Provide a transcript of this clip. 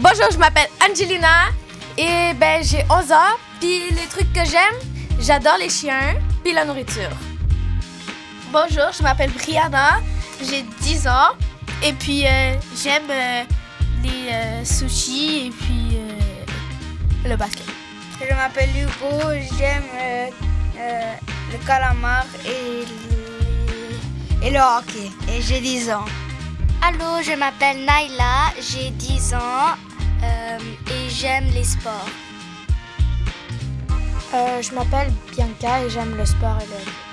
Bonjour, je m'appelle Angelina et ben j'ai 11 ans. Puis les trucs que j'aime, j'adore les chiens puis la nourriture. Bonjour, je m'appelle Brianna, j'ai 10 ans et puis euh, j'aime euh, les euh, sushis et puis euh, le basket. Je m'appelle Hugo, j'aime euh, euh, le calamar et, le- et le hockey. Et j'ai 10 ans. Allô, je m'appelle Naila, j'ai 10 ans j'aime les sports. Euh, je m'appelle Bianca et j'aime le sport et le